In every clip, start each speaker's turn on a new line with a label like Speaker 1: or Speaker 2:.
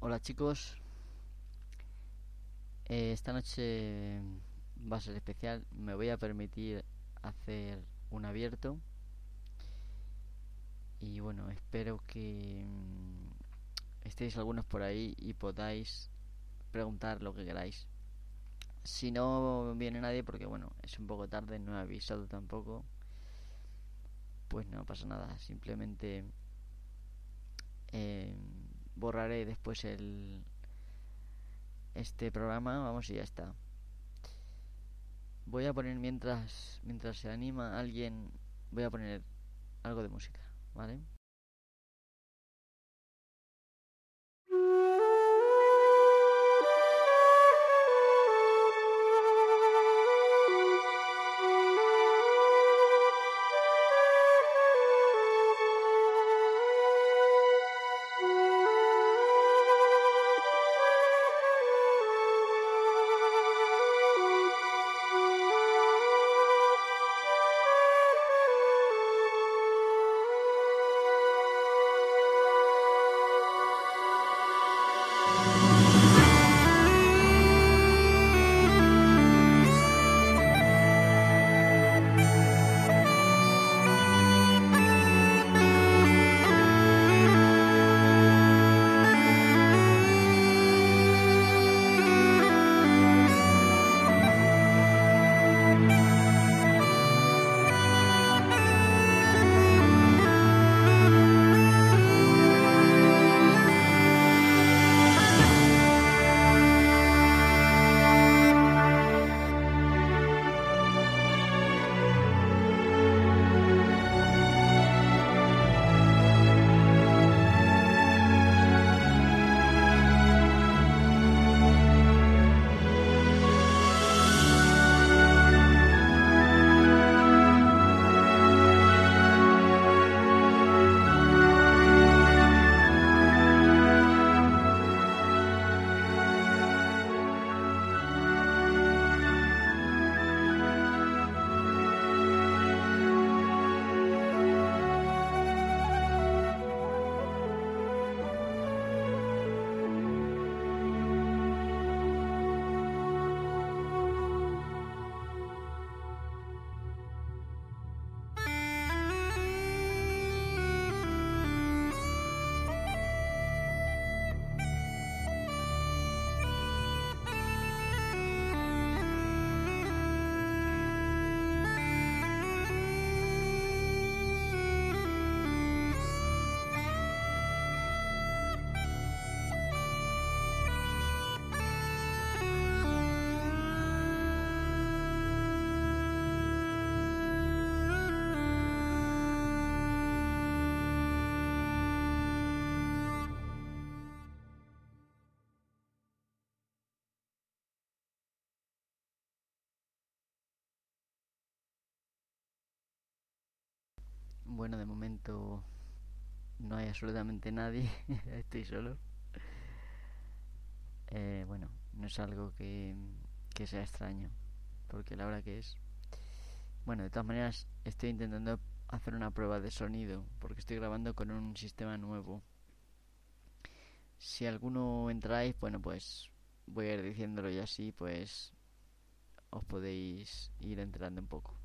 Speaker 1: Hola chicos, Eh, esta noche va a ser especial, me voy a permitir hacer un abierto. Y bueno, espero que mm, estéis algunos por ahí y podáis preguntar lo que queráis. Si no viene nadie, porque bueno, es un poco tarde, no he avisado tampoco, pues no pasa nada, simplemente eh, borraré después el este programa, vamos y ya está. Voy a poner mientras mientras se anima alguien, voy a poner algo de música, ¿vale? Bueno, de momento no hay absolutamente nadie, estoy solo. Eh, bueno, no es algo que, que sea extraño, porque la hora que es... Bueno, de todas maneras estoy intentando hacer una prueba de sonido, porque estoy grabando con un sistema nuevo. Si alguno entráis, bueno, pues voy a ir diciéndolo y así, pues os podéis ir enterando un poco.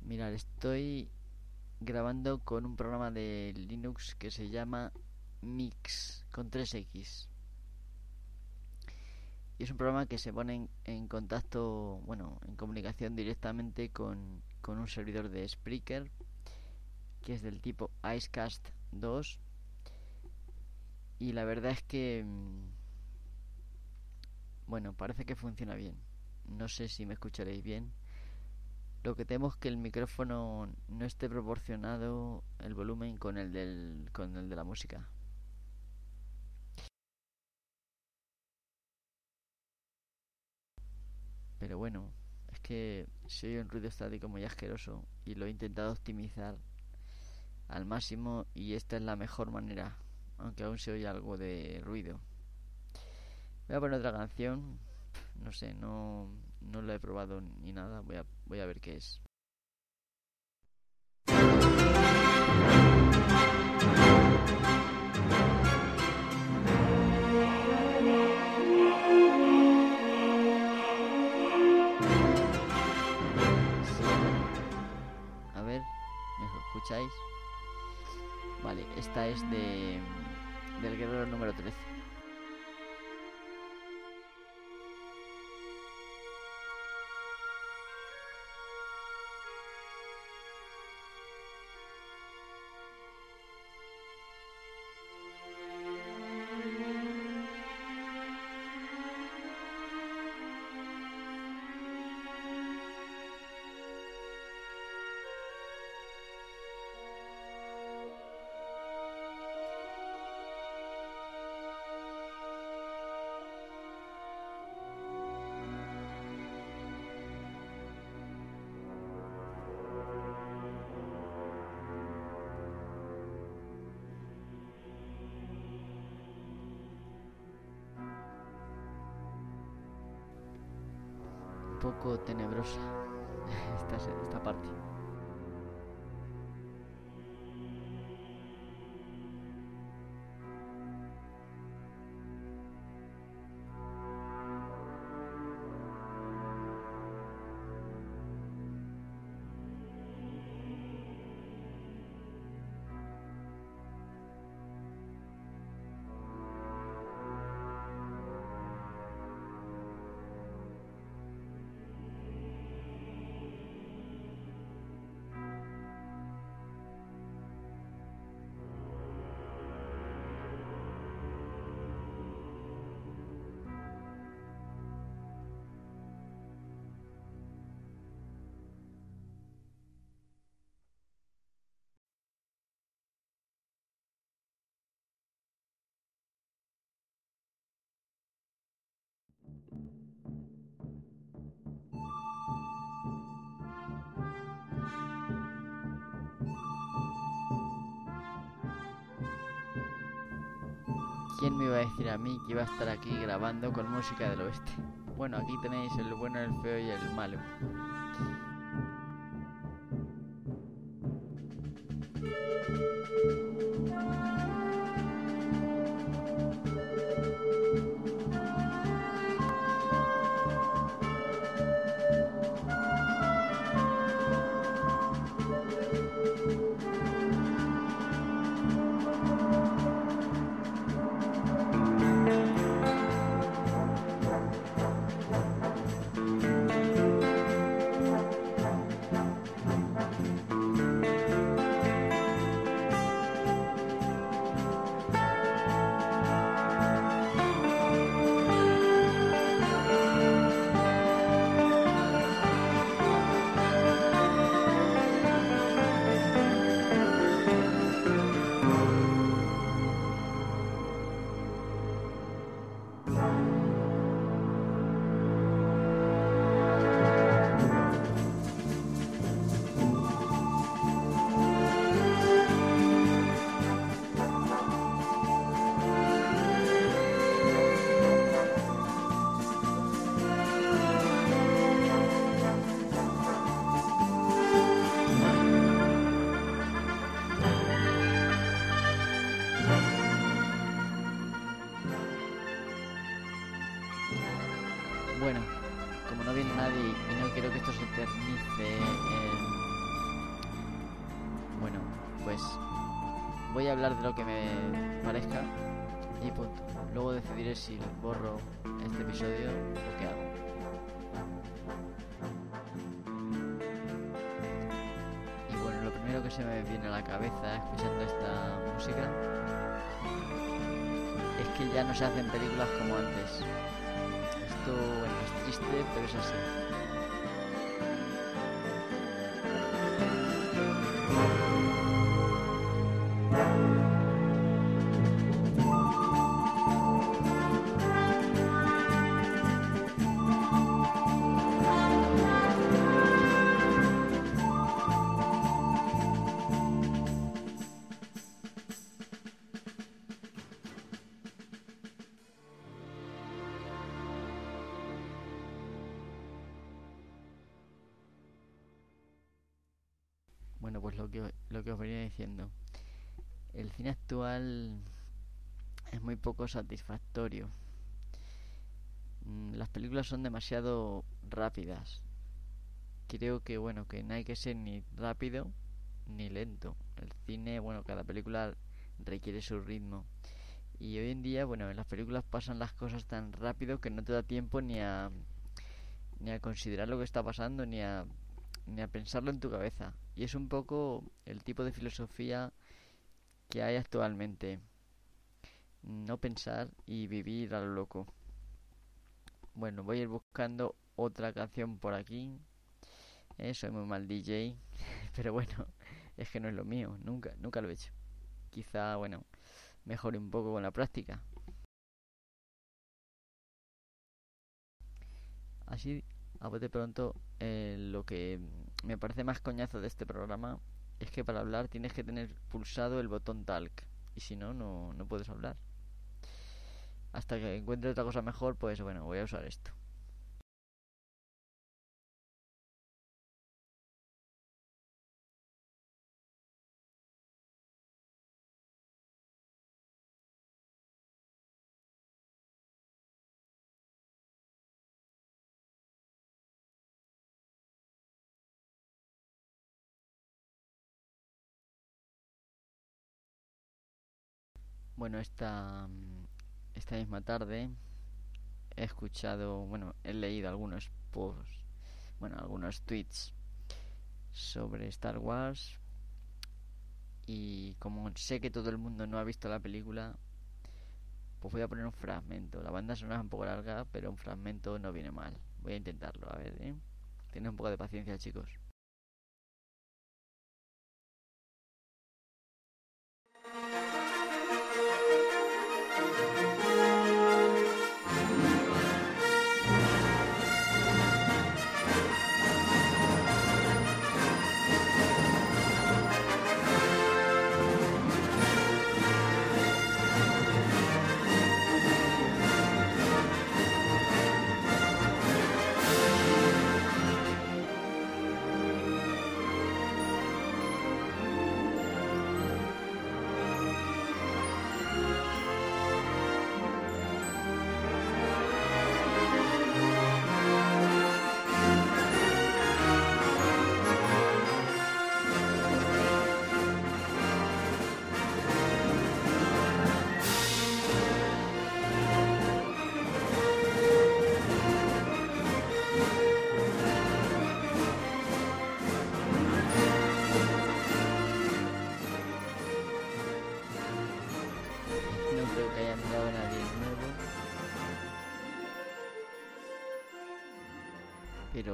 Speaker 1: Mirad, estoy grabando con un programa de Linux que se llama Mix con 3X. Y es un programa que se pone en, en contacto, bueno, en comunicación directamente con, con, un servidor de Spreaker que es del tipo Icecast 2. Y la verdad es que, mm, bueno, parece que funciona bien. No sé si me escucharéis bien lo que temo es que el micrófono no esté proporcionado el volumen con el del con el de la música. Pero bueno, es que soy un ruido estático muy asqueroso y lo he intentado optimizar al máximo y esta es la mejor manera, aunque aún se oye algo de ruido. Voy a poner otra canción, no sé, no no lo he probado ni nada. Voy a, Voy a ver qué es. A ver, ¿me escucháis? Vale, esta es de del guerrero número 13. Poco tenebrosa esta, esta parte. ¿Quién me iba a decir a mí que iba a estar aquí grabando con música del oeste? Bueno, aquí tenéis el bueno, el feo y el malo. Hablar de lo que me parezca y punto. Luego decidiré si borro este episodio o qué hago. Y bueno, lo primero que se me viene a la cabeza escuchando esta música es que ya no se hacen películas como antes. Esto es triste, pero es así. Bueno, pues lo que, lo que os venía diciendo. El cine actual es muy poco satisfactorio. Mm, Las películas son demasiado rápidas. Creo que, bueno, que no hay que ser ni rápido ni lento. El cine, bueno, cada película requiere su ritmo. Y hoy en día, bueno, en las películas pasan las cosas tan rápido que no te da tiempo ni a ni a considerar lo que está pasando ni a ni a pensarlo en tu cabeza. Y es un poco el tipo de filosofía que hay actualmente. No pensar y vivir a lo loco. Bueno, voy a ir buscando otra canción por aquí. Eh, soy muy mal DJ, pero bueno, es que no es lo mío, nunca, nunca lo he hecho. Quizá, bueno, mejore un poco con la práctica. Así, a de pronto, eh, lo que me parece más coñazo de este programa es que para hablar tienes que tener pulsado el botón talk y si no, no, no puedes hablar. Hasta que encuentre otra cosa mejor, pues bueno, voy a usar esto. Bueno, esta, esta misma tarde he escuchado, bueno, he leído algunos posts, bueno, algunos tweets sobre Star Wars y como sé que todo el mundo no ha visto la película, pues voy a poner un fragmento. La banda sonora es un poco larga, pero un fragmento no viene mal. Voy a intentarlo, a ver, ¿eh? Tened un poco de paciencia, chicos.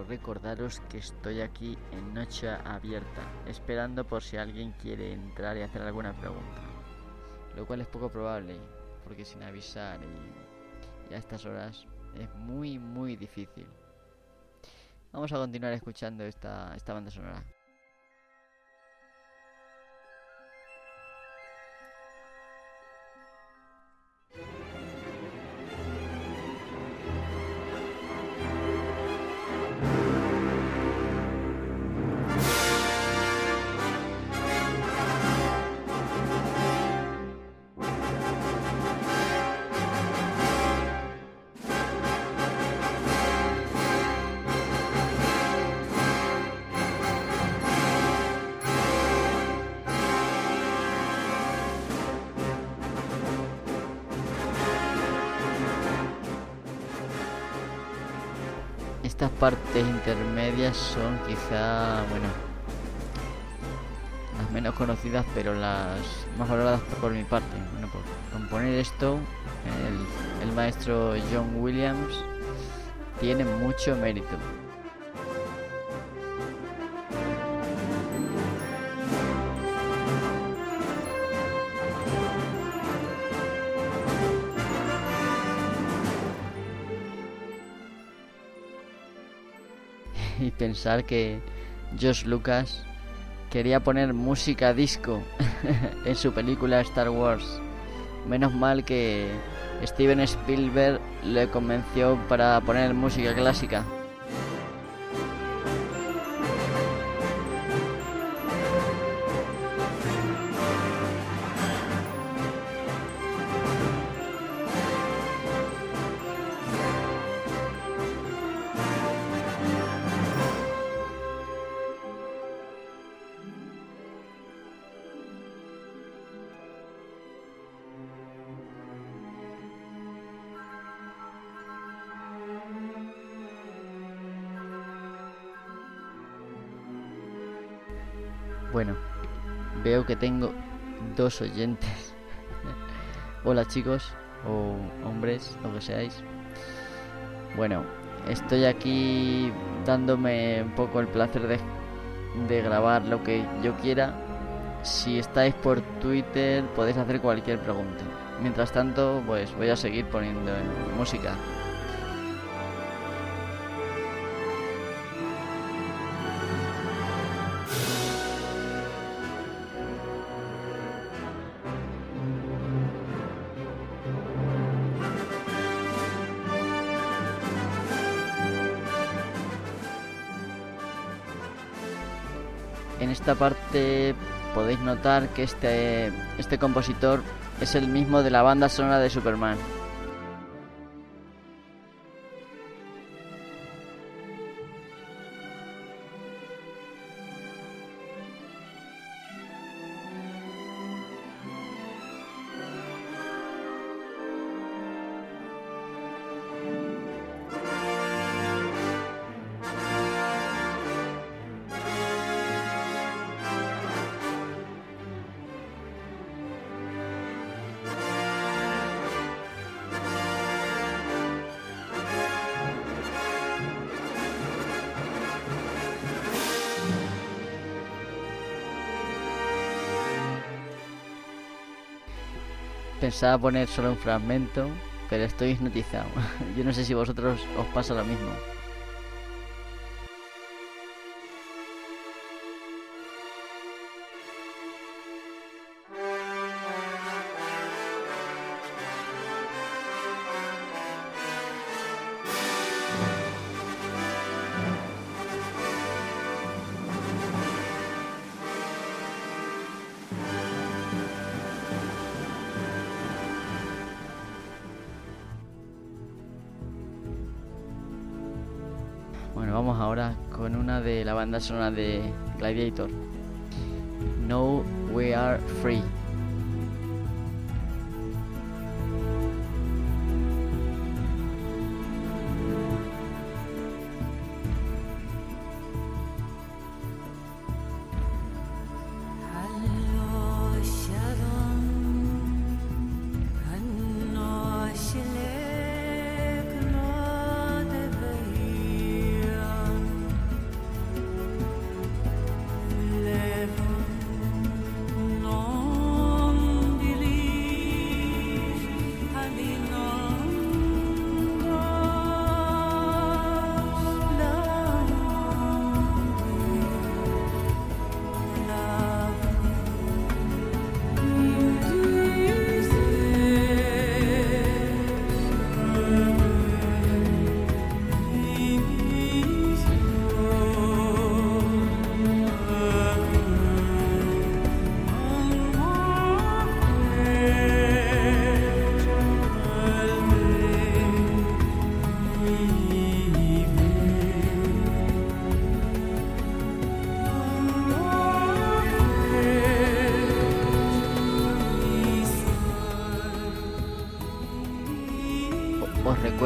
Speaker 1: Recordaros que estoy aquí en noche abierta, esperando por si alguien quiere entrar y hacer alguna pregunta. Lo cual es poco probable, porque sin avisar y, a estas horas es muy muy difícil. Vamos a continuar escuchando esta, esta banda sonora. Estas partes intermedias son quizá, bueno, las menos conocidas, pero las más valoradas por mi parte. Bueno, por componer esto, el, el maestro John Williams tiene mucho mérito. Pensar que Josh Lucas quería poner música disco en su película Star Wars. Menos mal que Steven Spielberg le convenció para poner música clásica.
Speaker 2: Bueno, veo que tengo dos oyentes. Hola chicos, o hombres, lo que seáis. Bueno, estoy aquí dándome un poco el placer de, grabar lo que yo quiera. Si estáis por Twitter podéis hacer cualquier pregunta. Mientras tanto, pues voy a seguir poniendo música. Esta parte podéis notar que este, este compositor es el mismo de la banda sonora de Superman. Pensaba poner solo un fragmento, pero estoy hipnotizado. Yo no sé si vosotros os pasa lo mismo. Banda sonora de Gladiator. No, we are free.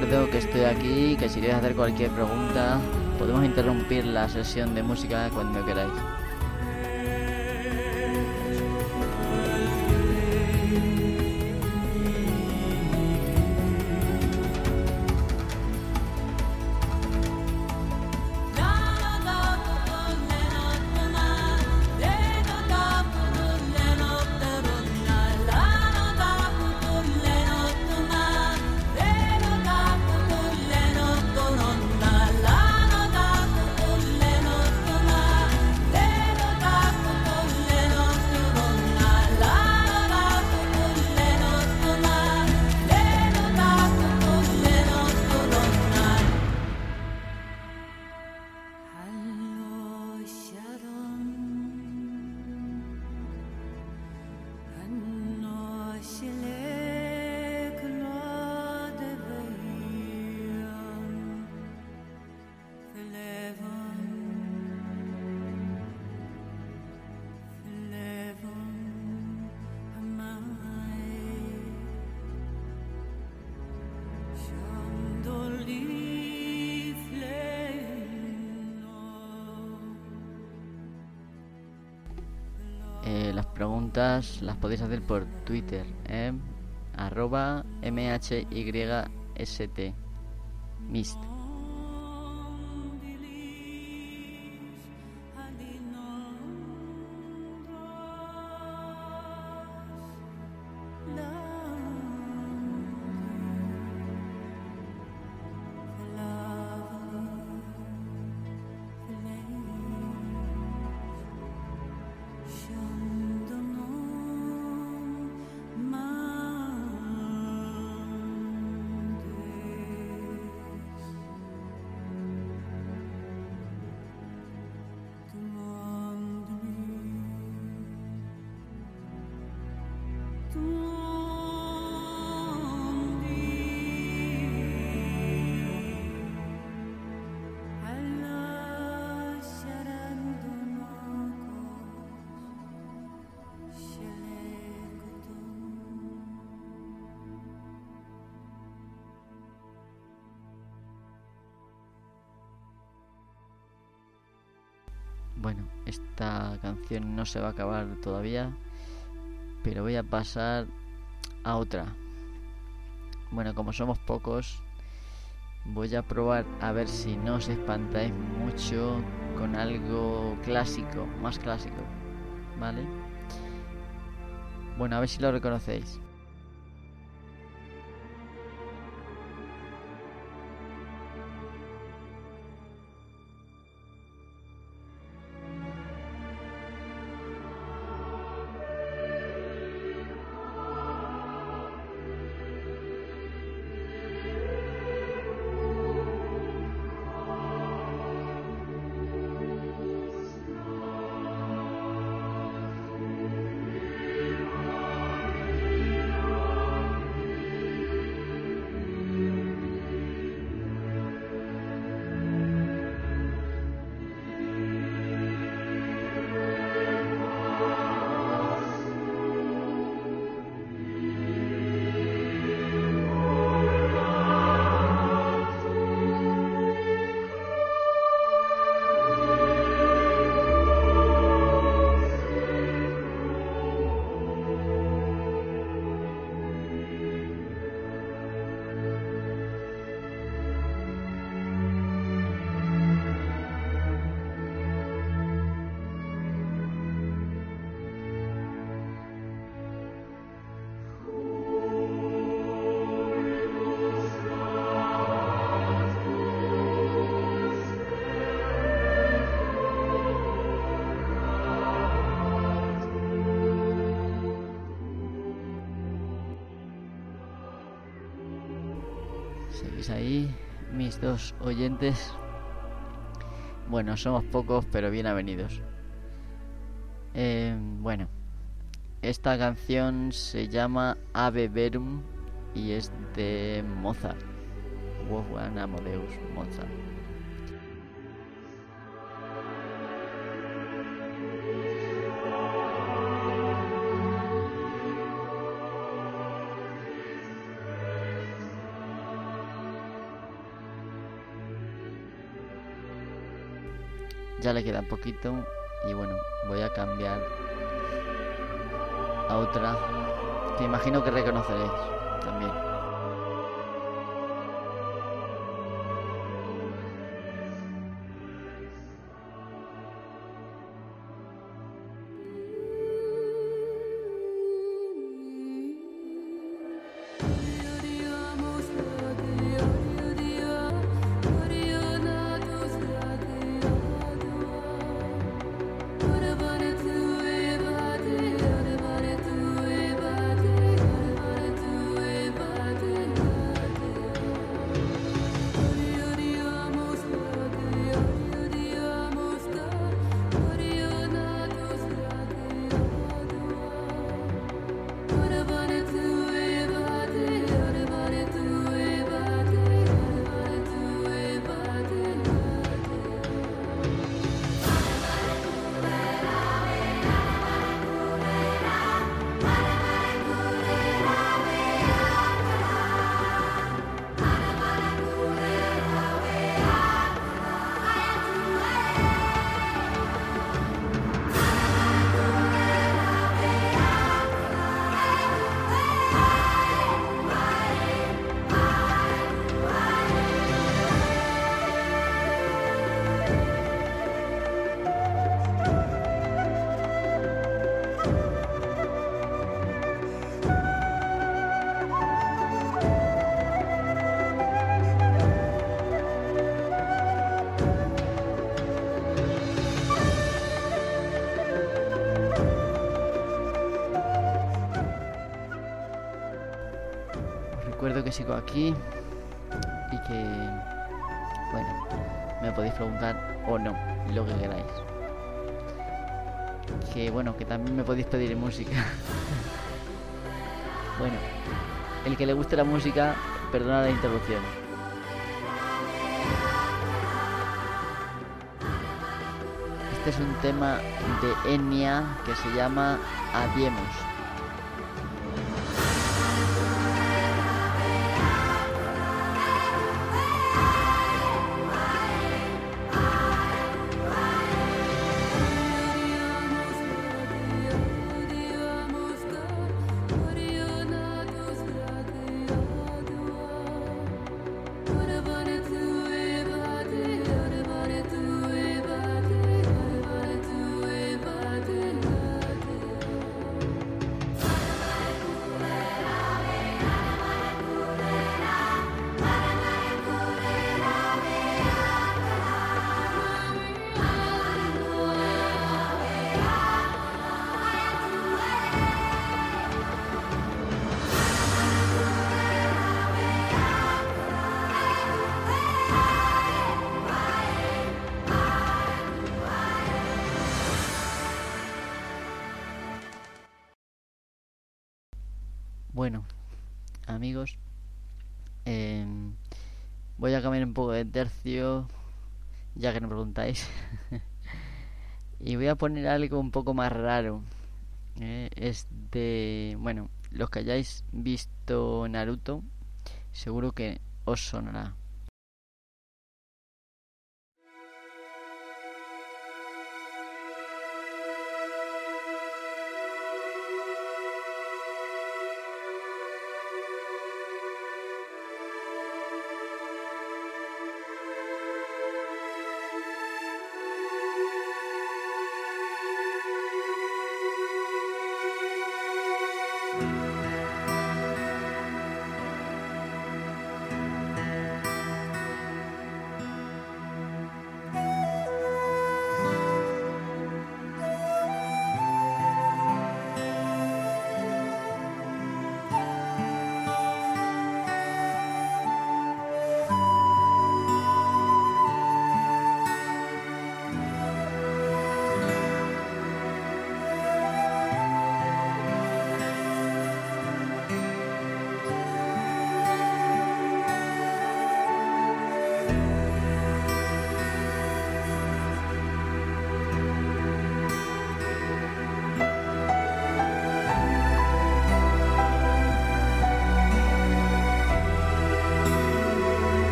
Speaker 2: Recuerdo que estoy aquí, que si queréis hacer cualquier pregunta, podemos interrumpir la sesión de música cuando queráis. Las podéis hacer por Twitter, ¿eh? arroba mhyst, mist. Bueno, esta canción no se va a acabar todavía, pero voy a pasar a otra. Bueno, como somos pocos, voy a probar a ver si no os espantáis mucho con algo clásico, más clásico, ¿vale? Bueno, a ver si lo reconocéis. ¿Seguís ahí, mis dos oyentes? Bueno, somos pocos, pero bien avenidos. Eh, bueno, esta canción se llama Ave Verum y es de Mozart. Wolfgang Amadeus Mozart. Ya le queda poquito y bueno, voy a cambiar a otra que imagino que reconoceréis también.
Speaker 1: Sigo aquí y que, bueno, me podéis preguntar o no, lo que queráis. Que bueno, que también me podéis pedir música. bueno, el que le guste la música, perdona la interrupción. Este es un tema de Enya que se llama Adiemos. Cambiar un poco de tercio, ya que no preguntáis. y voy a poner algo un poco más raro. Eh, es de, bueno, los que hayáis visto Naruto, seguro que os sonará.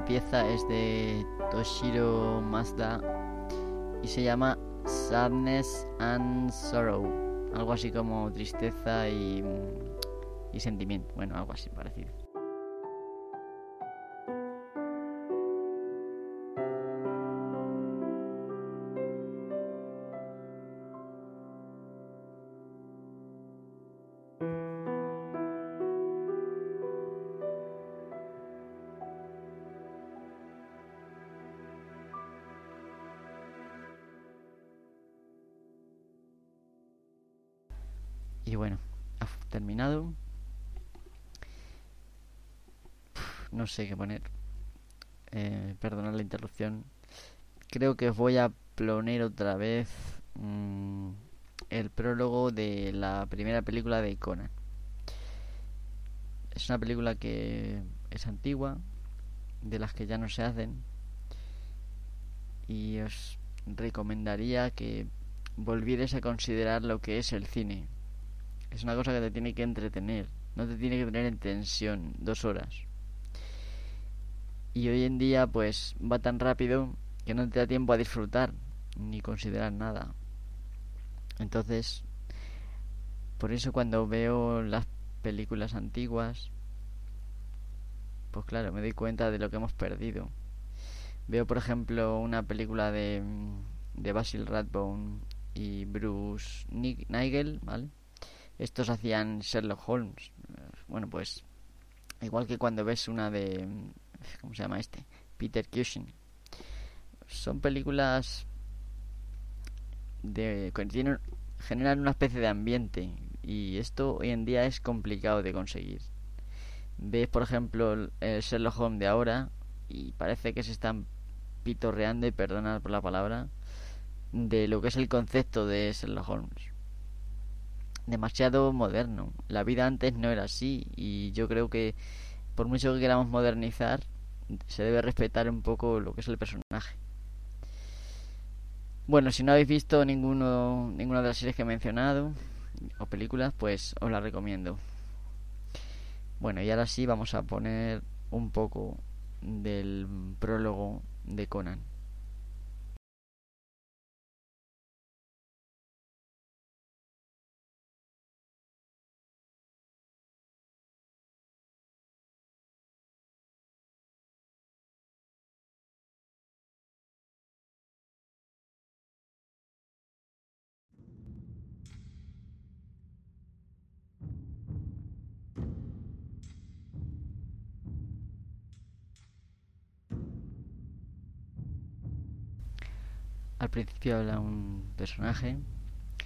Speaker 1: Esta pieza es de Toshiro Mazda y se llama Sadness and Sorrow. Algo así como tristeza y, y sentimiento. Bueno, algo así parecido. Sé qué poner. Eh, perdonad la interrupción. Creo que os voy a poner otra vez. Mm, el prólogo de la primera película de Conan. Es una película que es antigua, de las que ya no se hacen, y os recomendaría que volvierais a considerar lo que es el cine. Es una cosa que te tiene que entretener, no te tiene que tener en tensión dos horas. Y hoy en día pues va tan rápido que no te da tiempo a disfrutar ni considerar nada. Entonces, por eso cuando veo las películas antiguas, pues claro, me doy cuenta de lo que hemos perdido. Veo, por ejemplo, una película de, de Basil Rathbone y Bruce Nigel, ¿vale? Estos hacían Sherlock Holmes. Bueno, pues igual que cuando ves una de ¿cómo se llama este? Peter Cushing. Son películas de que tienen, generan una especie de ambiente y esto hoy en día es complicado de conseguir. Ves, por ejemplo, el Sherlock Holmes de ahora y parece que se están pitorreando, y perdonad por la palabra, de lo que es el concepto de Sherlock Holmes. Demasiado moderno. La vida antes no era así y yo creo que por mucho que queramos modernizar, se debe respetar un poco lo que es el personaje. Bueno, si no habéis visto ninguno, ninguna de las series que he mencionado o películas, pues os la recomiendo. Bueno, y ahora sí vamos a poner un poco del prólogo de Conan. Al principio habla un personaje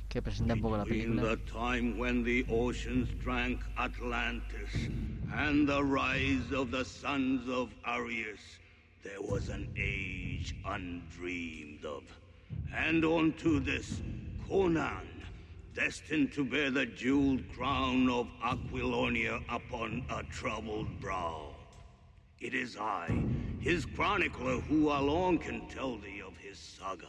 Speaker 1: que presenta un poco la película.
Speaker 3: the time when the oceans drank Atlantis and the rise of the sons of Arius, there was an age undreamed of. And unto this Conan, destined to bear the jeweled crown of Aquilonia upon a troubled brow. It is I, his chronicler, who alone can tell thee of his saga.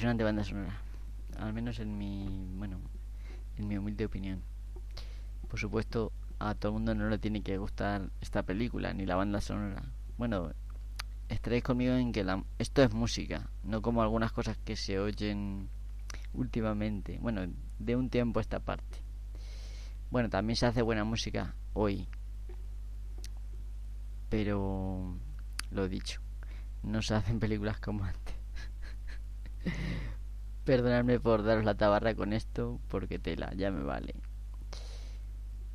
Speaker 1: Impresionante banda sonora. Al menos en mi, bueno, en mi humilde opinión. Por supuesto, a todo el mundo no le tiene que gustar esta película ni la banda sonora. Bueno, estaréis conmigo en que la, esto es música, no como algunas cosas que se oyen últimamente. Bueno, de un tiempo a esta parte. Bueno, también se hace buena música hoy. Pero lo dicho, no se hacen películas como antes. Perdonadme por daros la tabarra con esto, porque tela, ya me vale.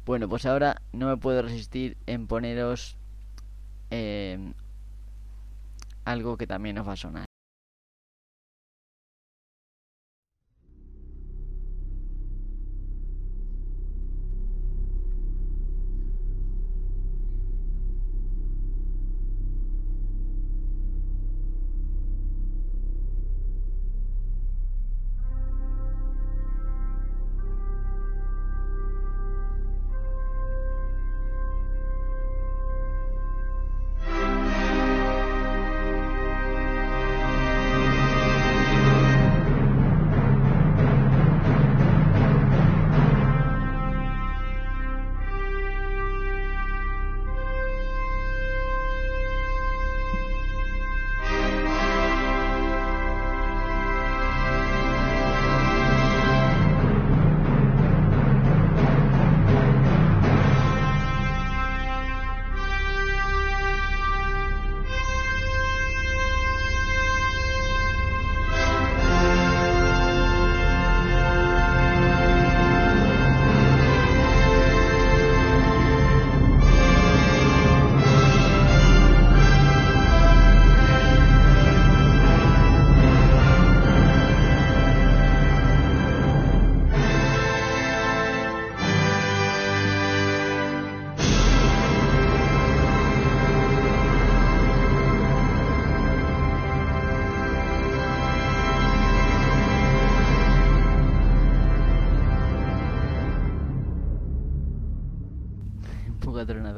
Speaker 1: Bueno, pues ahora no me puedo resistir en poneros eh, algo que también os va a sonar.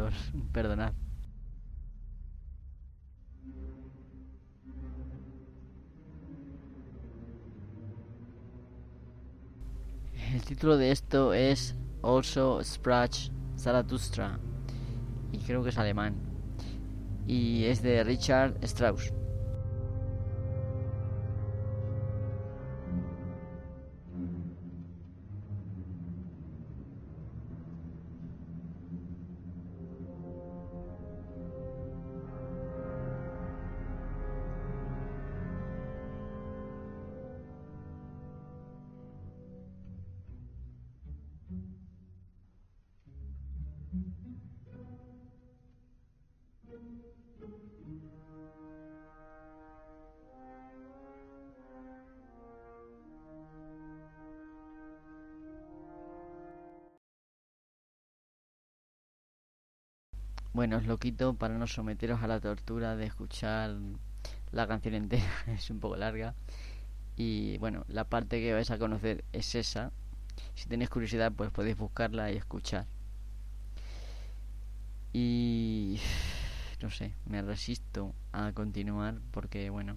Speaker 1: Atronador, perdonad. El título de esto es Also Sprach Zarathustra y creo que es alemán y es de Richard Strauss. Bueno, os lo quito para no someteros a la tortura de escuchar la canción entera, es un poco larga. Y bueno, la parte que vais a conocer es esa. Si tenéis curiosidad, pues podéis buscarla y escuchar. Y no sé, me resisto a continuar porque bueno,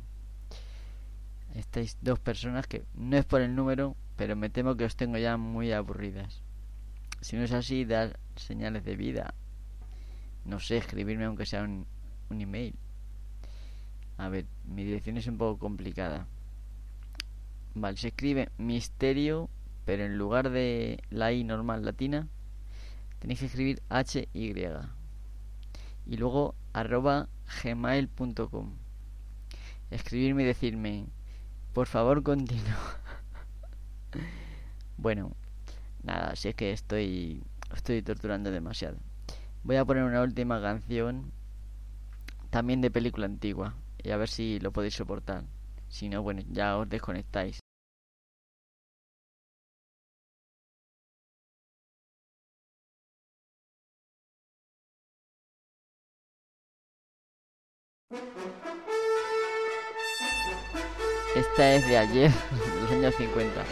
Speaker 1: estáis dos personas que no es por el número, pero me temo que os tengo ya muy aburridas. Si no es así, dar señales de vida no sé, escribirme aunque sea un, un email. A ver, mi dirección es un poco complicada. Vale, se escribe misterio, pero en lugar de la I normal latina, tenéis que escribir H Y. Y luego arroba gmail.com. Escribirme y decirme, por favor continúa. bueno, nada, si es que estoy, estoy torturando demasiado. Voy a poner una última canción, también de película antigua, y a ver si lo podéis soportar. Si no, bueno, ya os desconectáis. Esta es de ayer, de los años 50.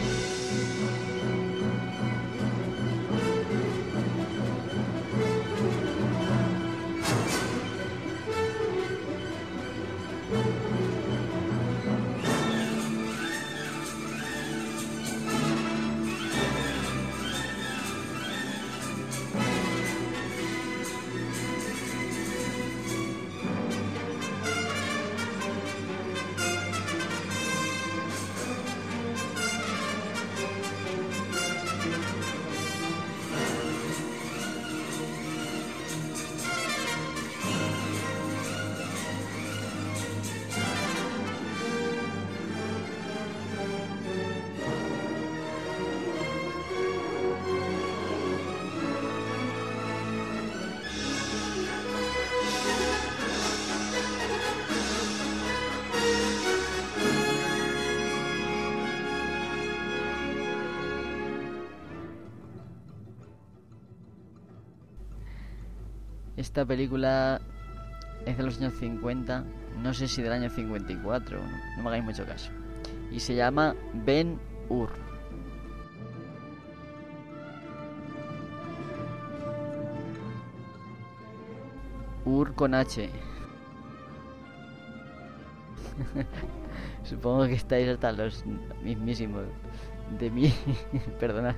Speaker 1: Esta película es de los años 50, no sé si del año 54, no, no me hagáis mucho caso. Y se llama Ben Hur. Ur con H. Supongo que estáis hasta los mismísimos de mí. Perdonad.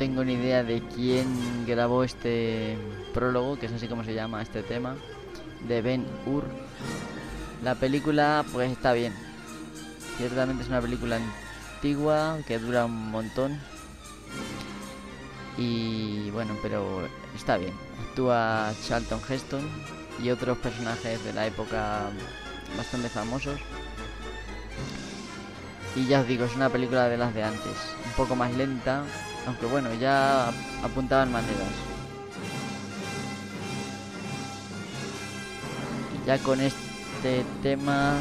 Speaker 1: Tengo ni idea de quién grabó este prólogo, que es así como se llama este tema, de Ben Hur. La película, pues está bien. Ciertamente es una película antigua que dura un montón. Y bueno, pero está bien. Actúa Charlton Heston y otros personajes de la época bastante famosos. Y ya os digo, es una película de las de antes, un poco más lenta, aunque bueno, ya apuntaban maneras. Y ya con este tema